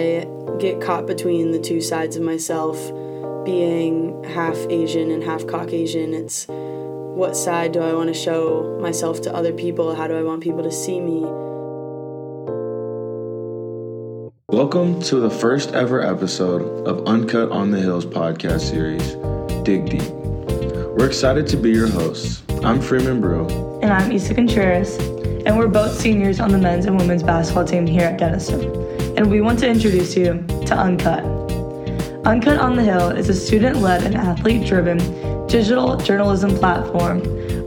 I get caught between the two sides of myself, being half Asian and half Caucasian. It's what side do I want to show myself to other people? How do I want people to see me? Welcome to the first ever episode of Uncut on the Hills podcast series, Dig Deep. We're excited to be your hosts. I'm Freeman Brew. And I'm Isa Contreras. And we're both seniors on the men's and women's basketball team here at Denison. And we want to introduce you to Uncut. Uncut on the Hill is a student led and athlete driven digital journalism platform.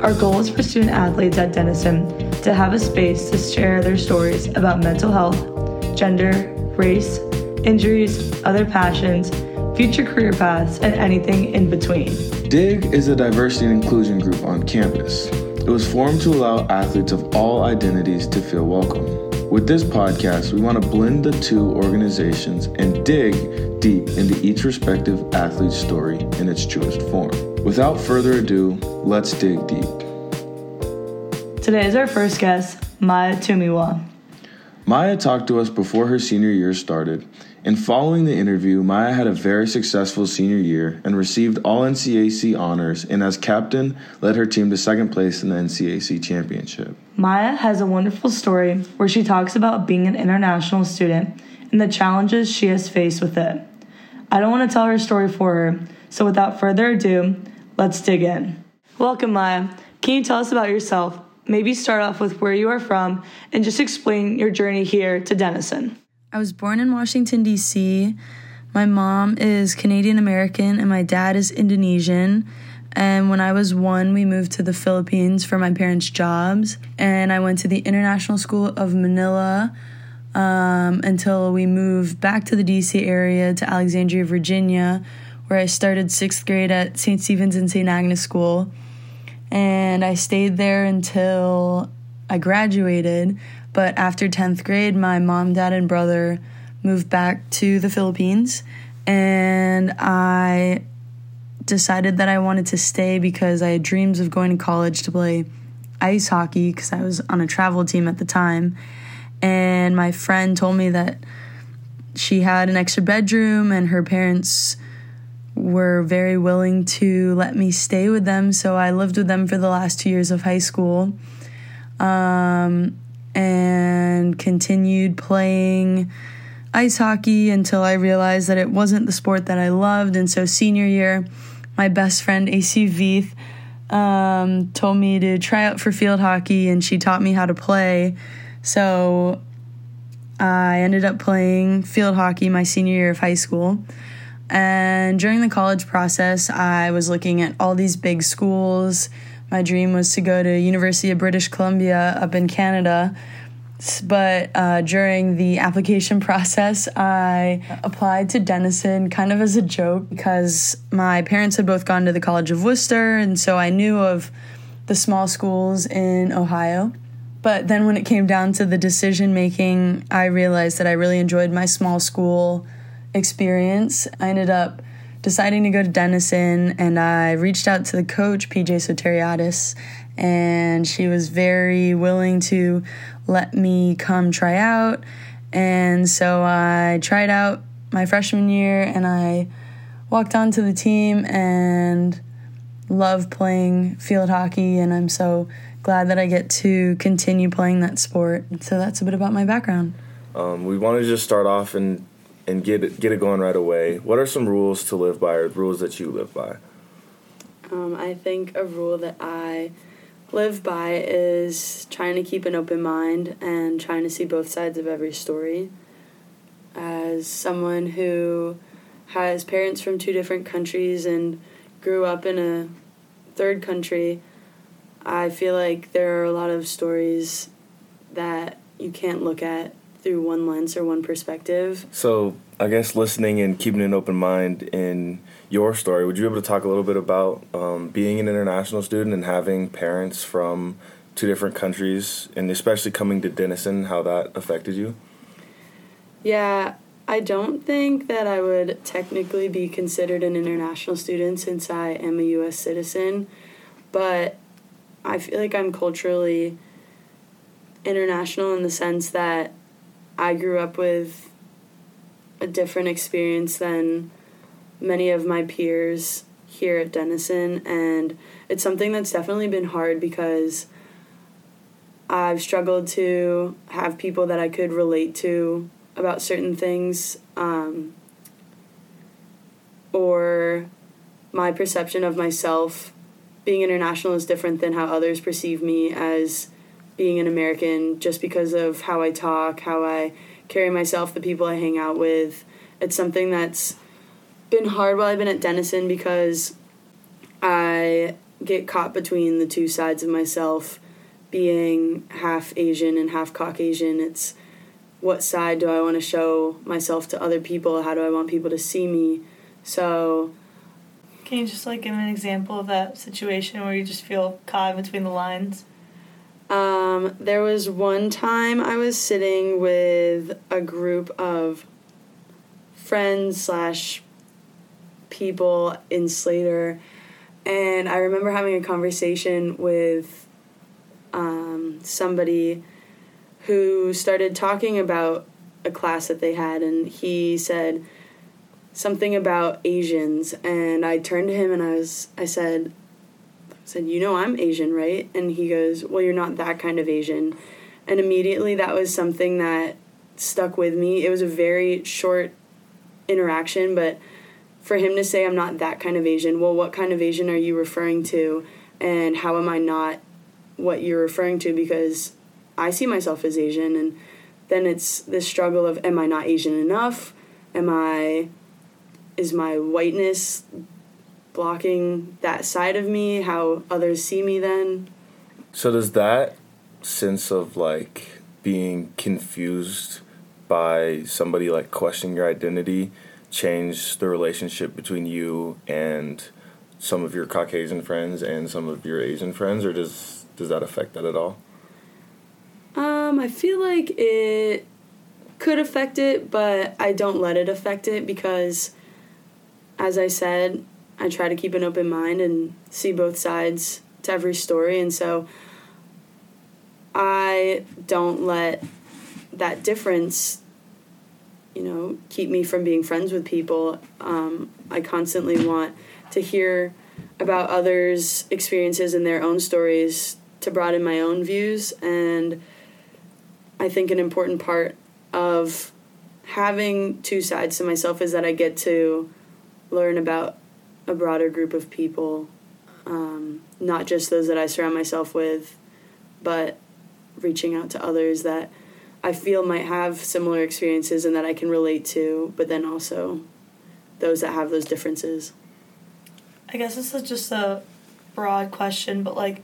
Our goal is for student athletes at Denison to have a space to share their stories about mental health, gender, race, injuries, other passions, future career paths, and anything in between. DIG is a diversity and inclusion group on campus. It was formed to allow athletes of all identities to feel welcome. With this podcast, we want to blend the two organizations and dig deep into each respective athlete's story in its truest form. Without further ado, let's dig deep. Today is our first guest, Maya Tumiwa. Maya talked to us before her senior year started, and following the interview, Maya had a very successful senior year and received all NCAC honors, and as captain, led her team to second place in the NCAC championship. Maya has a wonderful story where she talks about being an international student and the challenges she has faced with it. I don't want to tell her story for her, so without further ado, let's dig in. Welcome, Maya. Can you tell us about yourself? Maybe start off with where you are from and just explain your journey here to Denison. I was born in Washington, D.C. My mom is Canadian American and my dad is Indonesian. And when I was one, we moved to the Philippines for my parents' jobs. And I went to the International School of Manila um, until we moved back to the DC area to Alexandria, Virginia, where I started sixth grade at St. Stephen's and St. Agnes School and I stayed there until I graduated. But after 10th grade, my mom, dad, and brother moved back to the Philippines, and I decided that I wanted to stay because I had dreams of going to college to play ice hockey because I was on a travel team at the time. And my friend told me that she had an extra bedroom and her parents were very willing to let me stay with them. So I lived with them for the last two years of high school um, and continued playing ice hockey until I realized that it wasn't the sport that I loved. And so, senior year, my best friend, AC Veith, um, told me to try out for field hockey and she taught me how to play. So, I ended up playing field hockey my senior year of high school. And during the college process, I was looking at all these big schools. My dream was to go to University of British Columbia up in Canada. But uh, during the application process, I applied to Denison kind of as a joke because my parents had both gone to the College of Wooster, and so I knew of the small schools in Ohio. But then when it came down to the decision making, I realized that I really enjoyed my small school experience. I ended up deciding to go to Denison and I reached out to the coach, PJ Soteriadis, and she was very willing to let me come try out. And so I tried out my freshman year and I walked onto the team and love playing field hockey and I'm so glad that I get to continue playing that sport. So that's a bit about my background. Um, we want to just start off and and get it, get it going right away. What are some rules to live by, or rules that you live by? Um, I think a rule that I live by is trying to keep an open mind and trying to see both sides of every story. As someone who has parents from two different countries and grew up in a third country, I feel like there are a lot of stories that you can't look at through one lens or one perspective. So, I guess listening and keeping an open mind in your story, would you be able to talk a little bit about um, being an international student and having parents from two different countries, and especially coming to Denison, how that affected you? Yeah, I don't think that I would technically be considered an international student since I am a U.S. citizen, but I feel like I'm culturally international in the sense that I grew up with a different experience than many of my peers here at Denison, and it's something that's definitely been hard because I've struggled to have people that I could relate to about certain things, um, or my perception of myself being international is different than how others perceive me as being an American just because of how I talk, how I carry myself, the people I hang out with. It's something that's been hard while I've been at Denison because I get caught between the two sides of myself being half Asian and half Caucasian. It's what side do I want to show myself to other people? How do I want people to see me? So can you just like give an example of that situation where you just feel caught between the lines? Um, there was one time I was sitting with a group of friends slash people in Slayter, and I remember having a conversation with um, somebody who started talking about a class that they had, and he said something about Asians, and I turned to him and I was I said, said, you know I'm Asian, right? And he goes, well, you're not that kind of Asian, and immediately that was something that stuck with me. It was a very short interaction, but for him to say I'm not that kind of Asian, well, what kind of Asian are you referring to, and how am I not what you're referring to? Because I see myself as Asian, and then it's this struggle of am I not Asian enough? Am I is my whiteness blocking that side of me how others see me then. So does that sense of like being confused by somebody like questioning your identity change the relationship between you and some of your caucasian friends and some of your asian friends or does does that affect that at all? Um i feel like it could affect it but i don't let it affect it because as I said, I try to keep an open mind and see both sides to every story. And so I don't let that difference, you know, keep me from being friends with people. Um, I constantly want to hear about others' experiences and their own stories to broaden my own views. And I think an important part of having two sides to myself is that I get to learn about a broader group of people, um, not just those that I surround myself with, but reaching out to others that I feel might have similar experiences and that I can relate to, but then also those that have those differences. I guess this is just a broad question, but like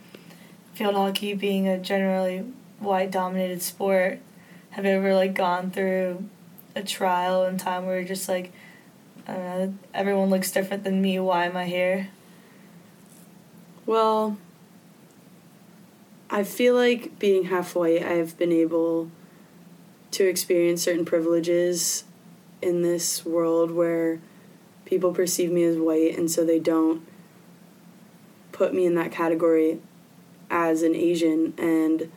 field hockey being a generally white dominated sport, have you ever like gone through a trial in time where you're just like uh, everyone looks different than me. Why am I here? Well, I feel like being half white, I've been able to experience certain privileges in this world where people perceive me as white and so they don't put me in that category as an Asian and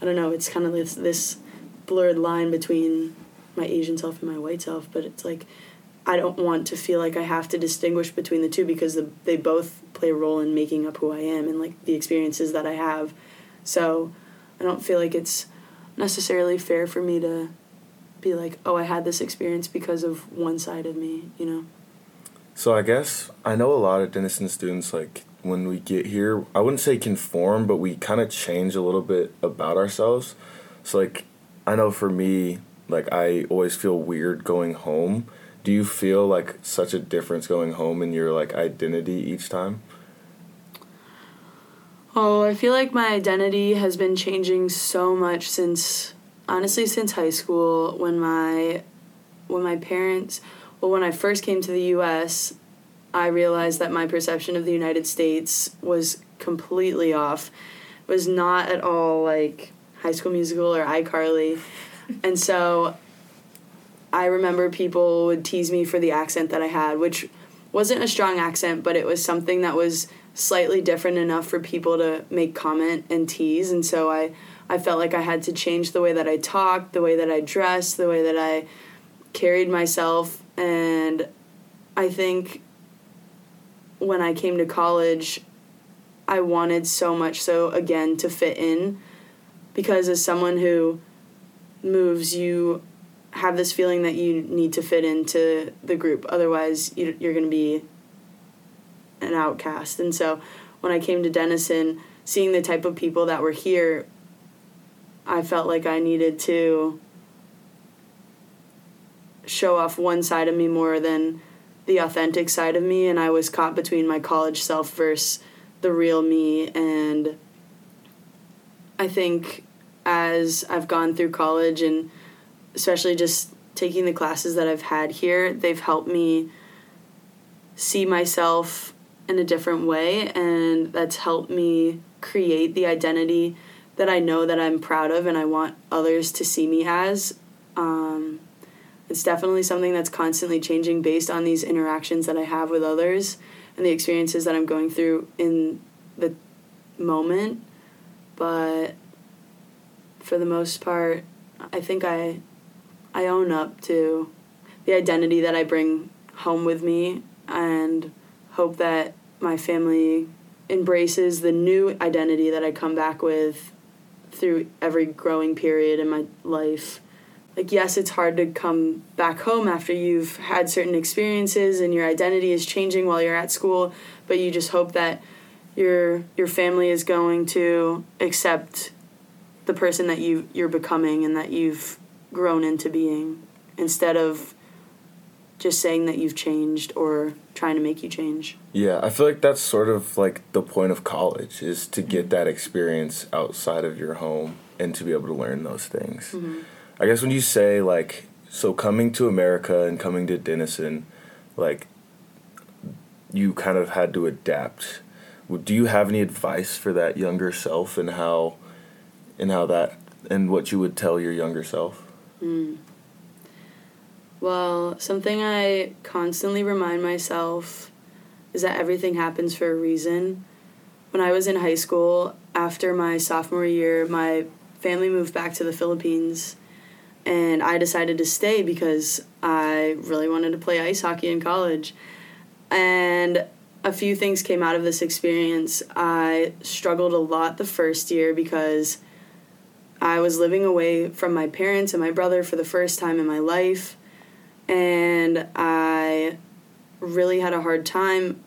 I don't know, it's kind of this this blurred line between my Asian self and my white self, but it's like I don't want to feel like I have to distinguish between the two because the, they both play a role in making up who I am and like the experiences that I have. So I don't feel like it's necessarily fair for me to be like, oh, I had this experience because of one side of me, you know? So I guess I know a lot of Denison students, like when we get here, I wouldn't say conform, but we kind of change a little bit about ourselves. So, like, I know for me, like, I always feel weird going home do you feel like such a difference going home in your like identity each time? Oh, I feel like my identity has been changing so much since honestly since high school when my when my parents well when I first came to the US, I realized that my perception of the United States was completely off. Was not at all like High School Musical or iCarly. and so I remember people would tease me for the accent that I had, which wasn't a strong accent, but it was something that was slightly different enough for people to make comment and tease. And so I, I felt like I had to change the way that I talked, the way that I dressed, the way that I carried myself and I think when I came to college I wanted so much so again to fit in because as someone who moves you have this feeling that you need to fit into the group. Otherwise you, you're going to be an outcast. And so when I came to Denison seeing the type of people that were here I felt like I needed to show off one side of me more than the authentic side of me. And I was caught between my college self versus the real me. And I think as I've gone through college and especially just taking the classes that I've had here, they've helped me see myself in a different way and that's helped me create the identity that I know that I'm proud of and I want others to see me as. Um, it's definitely something that's constantly changing based on these interactions that I have with others and the experiences that I'm going through in the moment. But for the most part, I think I I own up to the identity that I bring home with me and hope that my family embraces the new identity that I come back with through every growing period in my life. Like, yes, it's hard to come back home after you've had certain experiences and your identity is changing while you're at school, but you just hope that your your family is going to accept the person that you you're becoming and that you've grown into being instead of just saying that you've changed or trying to make you change. Yeah, I feel like that's sort of like the point of college is to get mm-hmm. that experience outside of your home and to be able to learn those things. Mm-hmm. I guess when you say like so coming to America and coming to Denison, like you kind of had to adapt. Do you have any advice for that younger self and how and how that and what you would tell your younger self? Mm. Well, something I constantly remind myself is that everything happens for a reason. When I was in high school, after my sophomore year, my family moved back to the Philippines, and I decided to stay because I really wanted to play ice hockey in college. And a few things came out of this experience. I struggled a lot the first year because I was living away from my parents and my brother for the first time in my life and I really had a hard time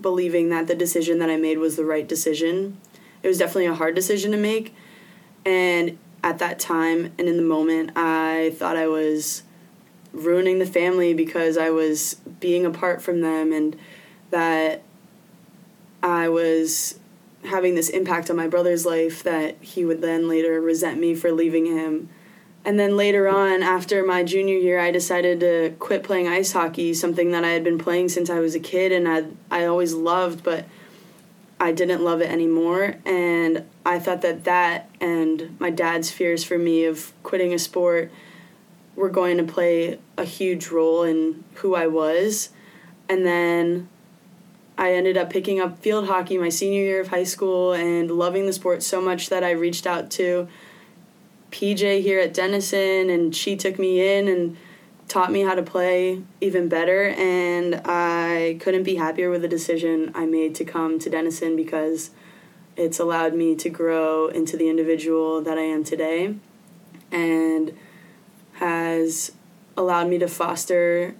believing that the decision that I made was the right decision. It was definitely a hard decision to make, and at that time and in the moment, I thought I was ruining the family because I was being apart from them and that I was having this impact on my brother's life that he would then later resent me for leaving him and then later on, after my junior year, I decided to quit playing ice hockey, something that I had been playing since I was a kid and I I always loved, but I didn't love it anymore. And I thought that that and my dad's fears for me of quitting a sport were going to play a huge role in who I was. And then I ended up picking up field hockey my senior year of high school and loving the sport so much that I reached out to PJ here at Denison, and she took me in and taught me how to play even better. And I couldn't be happier with the decision I made to come to Denison because it's allowed me to grow into the individual that I am today and has allowed me to foster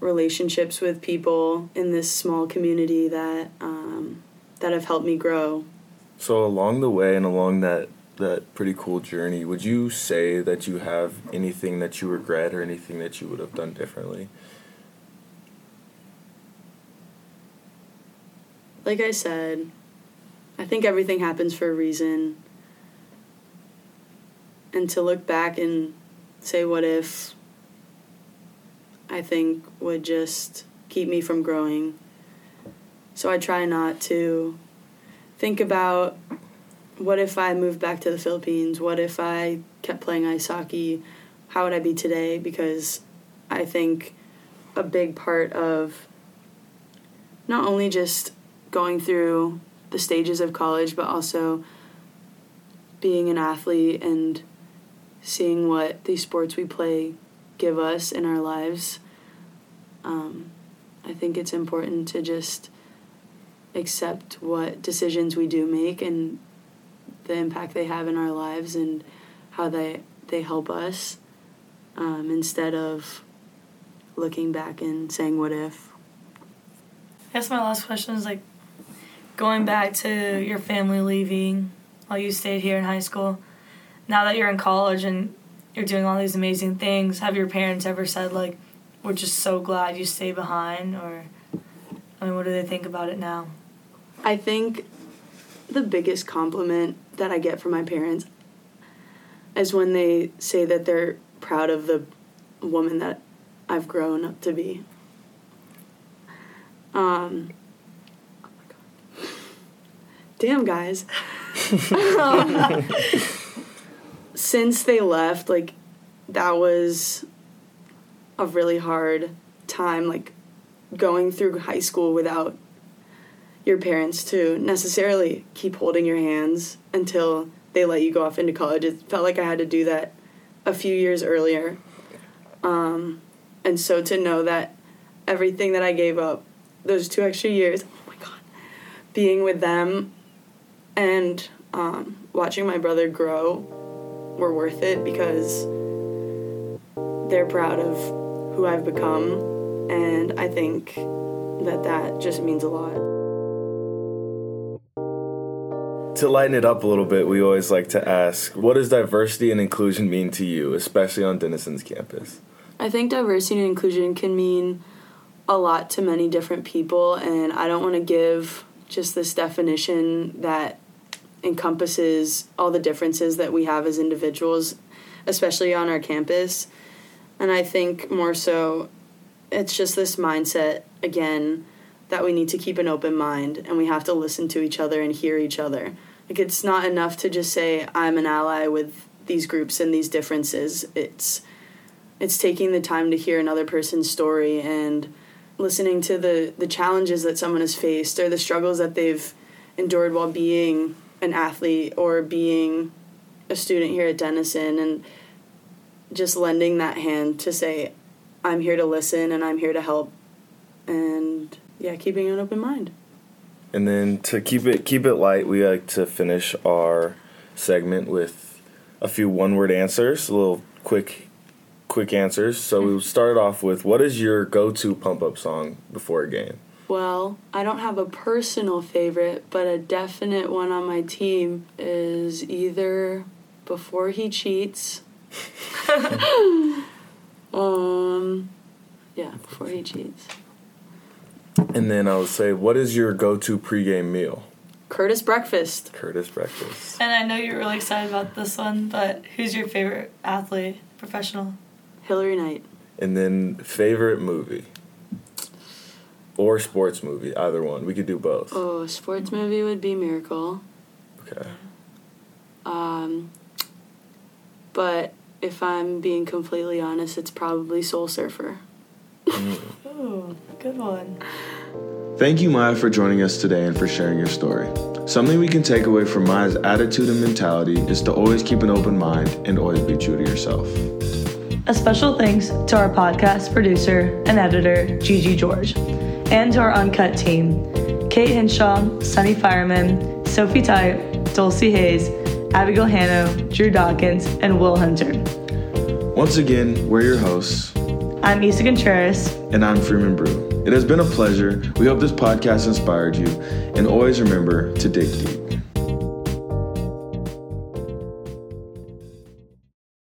relationships with people in this small community that um, that have helped me grow. So along the way and along that that pretty cool journey, would you say that you have anything that you regret or anything that you would have done differently? Like I said, I think everything happens for a reason. And to look back and say, what if, I think would just keep me from growing. So I try not to think about what if I moved back to the Philippines? What if I kept playing ice hockey? How would I be today? Because I think a big part of not only just going through the stages of college, but also being an athlete and seeing what these sports we play give us in our lives. Um, I think it's important to just accept what decisions we do make and the impact they have in our lives and how they they help us um, instead of looking back and saying what if I guess my last question is like going back to your family leaving while you stayed here in high school. Now that you're in college and you're doing all these amazing things, have your parents ever said like, "We're just so glad you stay behind," or I mean, what do they think about it now? I think the biggest compliment that I get from my parents is when they say that they're proud of the woman that I've grown up to be. Um, damn, guys. um, since they left, like, that was a really hard time, like, going through high school without your parents to necessarily keep holding your hands until they let you go off into college. It felt like I had to do that a few years earlier. Um, and so to know that everything that I gave up, those two extra years, oh my God, being with them and um, watching my brother grow were worth it because they're proud of who I've become. And I think that that just means a lot to lighten it up a little bit, we always like to ask, what does diversity and inclusion mean to you, especially on Denison's campus? I think diversity and inclusion can mean a lot to many different people, and I don't want to give just this definition that encompasses all the differences that we have as individuals, especially on our campus. And I think more so, it's just this mindset again that we need to keep an open mind and we have to listen to each other and hear each other. Like it's not enough to just say I'm an ally with these groups and these differences. It's it's taking the time to hear another person's story and listening to the the challenges that someone has faced or the struggles that they've endured while being an athlete or being a student here at Denison and just lending that hand to say I'm here to listen and I'm here to help and yeah, keeping an open mind. And then to keep it keep it light, we like to finish our segment with a few one word answers, a little quick quick answers. So we mm-hmm. started off with what is your go to pump up song before a game? Well, I don't have a personal favorite, but a definite one on my team is either Before He Cheats. um yeah, Before He Cheats. And then I would say, what is your go-to pregame meal? Curtis breakfast. Curtis breakfast. And I know you're really excited about this one, but who's your favorite athlete, professional? Hilary Knight. And then favorite movie. Or sports movie, either one. We could do both. Oh, sports movie would be Miracle. Okay. Um, but if I'm being completely honest, it's probably Soul Surfer. Mm. Ooh, good one. Thank you, Maya, for joining us today and for sharing your story. Something we can take away from Maya's attitude and mentality is to always keep an open mind and always be true to yourself. A special thanks to our podcast producer and editor, Gigi George, and to our Uncut team Kate Hinshaw, Sunny Fireman, Sophie Type, Dulcie Hayes, Abigail Hanno, Drew Dawkins, and Will Hunter. Once again, we're your hosts. I'm Isa Contreras. And I'm Freeman Brew. It has been a pleasure. We hope this podcast inspired you. And always remember to dig deep.